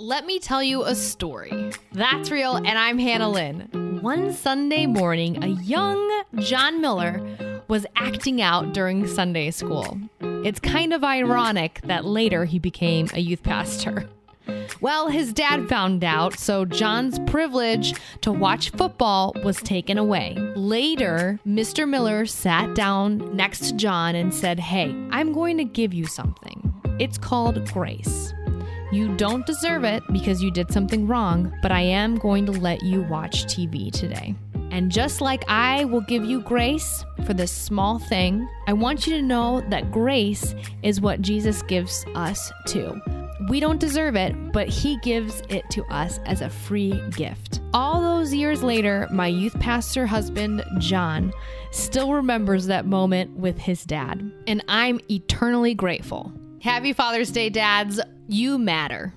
Let me tell you a story. That's real, and I'm Hannah Lynn. One Sunday morning, a young John Miller was acting out during Sunday school. It's kind of ironic that later he became a youth pastor. Well, his dad found out, so John's privilege to watch football was taken away. Later, Mr. Miller sat down next to John and said, Hey, I'm going to give you something. It's called grace. You don't deserve it because you did something wrong, but I am going to let you watch TV today. And just like I will give you grace for this small thing, I want you to know that grace is what Jesus gives us too. We don't deserve it, but He gives it to us as a free gift. All those years later, my youth pastor husband, John, still remembers that moment with his dad, and I'm eternally grateful. Happy Father's Day, dads. You matter.